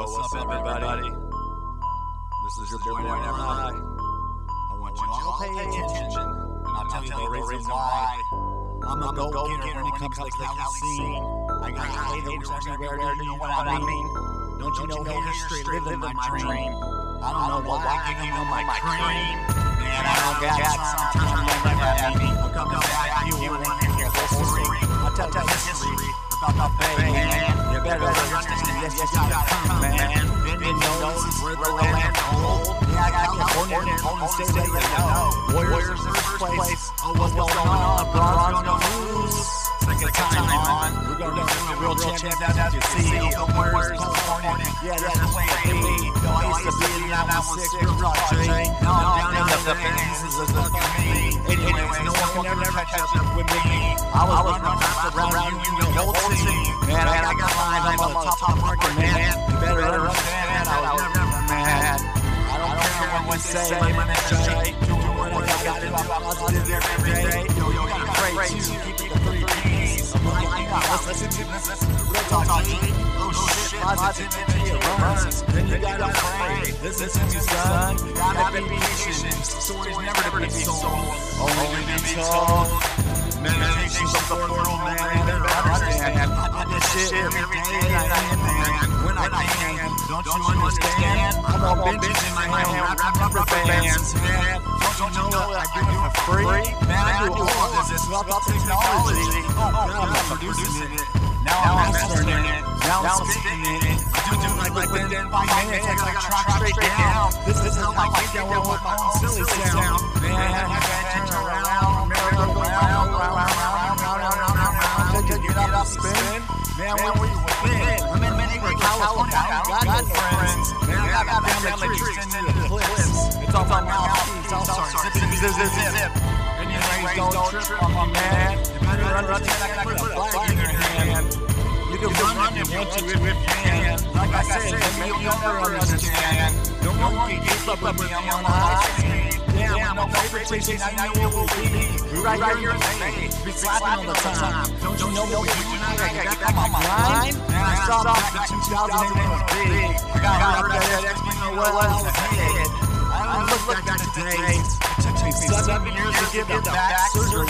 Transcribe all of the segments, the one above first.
what's up, everybody? This is your boy, Never Lie. I want you all to pay attention, and I'll tell you the reason why. I'm a go getter when it comes to the Cali scene. I got haters everywhere, you know what I mean? Don't you know haters straight living my dream? I don't know why I give them my cream. Man, I don't got some time to never have me. I'm coming back, you want to hear the story. I'll tell you history about the Bay, You better understand, yes, you gotta come, man. Then you know where the land hold. Yeah, I got California, Golden State, you know. Warriors in first place. Oh, what's going on? Bronze gonna lose. Second time on. We're gonna do a real champions as you see. Oakland Warriors, California. Yeah, that's the way it be. No, I used to be in that one six, real talk, In the fans. The fucking me. Anyways, no one can ever catch up with me. I was running fast around you, you know, whole team. Man, I got lines, I'm on the top of market, man. You better understand, that I was never mad. I don't care what we say, my name's Jay. Doing what I got do, I'm positive every day. Yo, yo, you great, too. Keep the three P's. I'm like, listen to this, real talk, G. Positivity, it. Then you gotta pray. Listen to me, son. Gotta be patient. Stories never to be sold, only to be told. Meditation's the portal, man. Better understand. I do shit every day, night and man. When I can, don't you understand? I'm on benches in my hand, wrapped rubber bands. Don't you know that I do for free? Man, I do all of this without technology. Oh, I'm producing it. Now I'm mastering it. Now I'm spitting it. Do it like within five minutes. I gotta track straight down. This is how I get down with my own silly sound. Man, I have to around, merry-go-round, round, round, round, round, round, round, round, to get up spin. Man, where were you within? I'm in Medina, California. I don't got no friends. Man, I got family trees and the cliffs. It's all my mouthpiece. I'll start zipping, zip, zip, zip. And you raise don't trip on my man. You better run, run, run, I put a flag in your You can run if you want to, if you can. Like I said, maybe you'll never understand. No one can keep up with me, I'm on a high speed. Yeah, I'm no favoritism, I know it will be. We right here in the face, be slapping all the time. Don't you know what you and I gotta get back on my? Man, I saw back in 2008 was big. I got hurt at that well I was head. I look back at today. It took me seven years to get the back surgery.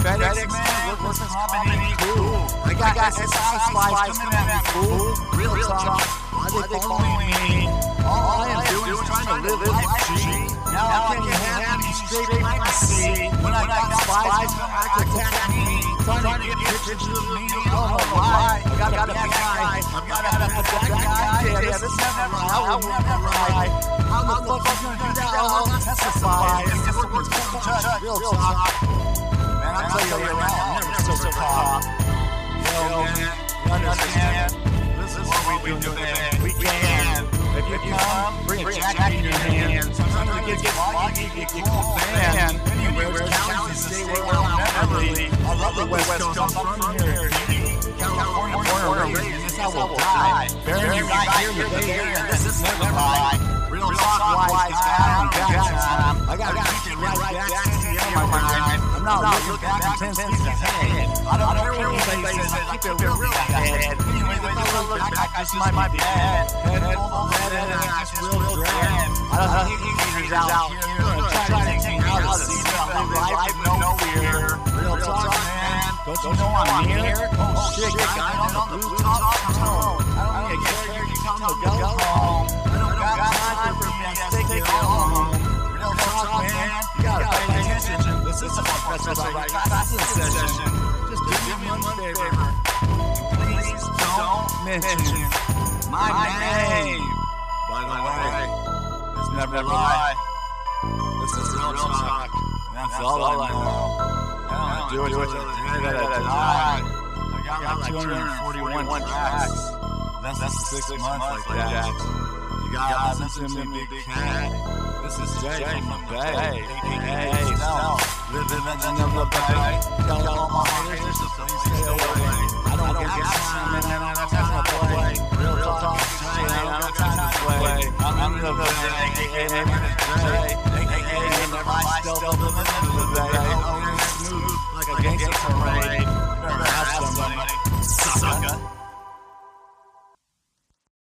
FedEx man, look what's happening. Cool. I got SI slides coming at me, fool. Real talk. Why they following me? All I am doing is trying to live life, G. Now I can't have me straight I. When I got spies, I could attack me. Trying to get pictures of me. I don't why. I got a bad guy. I got a bad guy. Yeah, this is never right. I will never lie. How the fuck am I gonna do that? I'll testify. It's the words come touch. Real talk. Man, I tell you right now, I'm never so caught. You understand? This is what we do, man. We can. If you come, bring a jacket in your hand. Sometimes it gets foggy, it gets cold, man. Anywhere, California, stay where I'm never leave. I love the West Coast, I'm from here. California, born and raised, this is how we'll die. Bury me right here in the Bay Area, this is never lie. Real talk, wise don't got time. I gotta I'm looking back in 10 steps ahead. I don't care what anybody says, I keep it real ahead. Anyway, if I look back, I I. I don't to take me out. I with no fear. Real talk, man. Don't you know I'm here? Oh shit, guy on the blue top tone. I don't a carrier, you tell me to go home. I got time for I take it home. This is a professor right Class session. Just do me one favor. Please don't mention my name. By the way, it's never lie. This is real talk. That's all I know. I do it day that I got like 241 tracks. That's, six, months like that. You gotta listen to me, big cat. This is Jay from the Bay, aka Snell. Living legend of the Bay. Tell all my haters to please stay away. I don't get time, man, I don't time to play. Real talk, Jay, I don't got time to play. I'm the Bay, aka Jay, aka never lie, still living in the Bay. Like a gangster parade. Better ask somebody.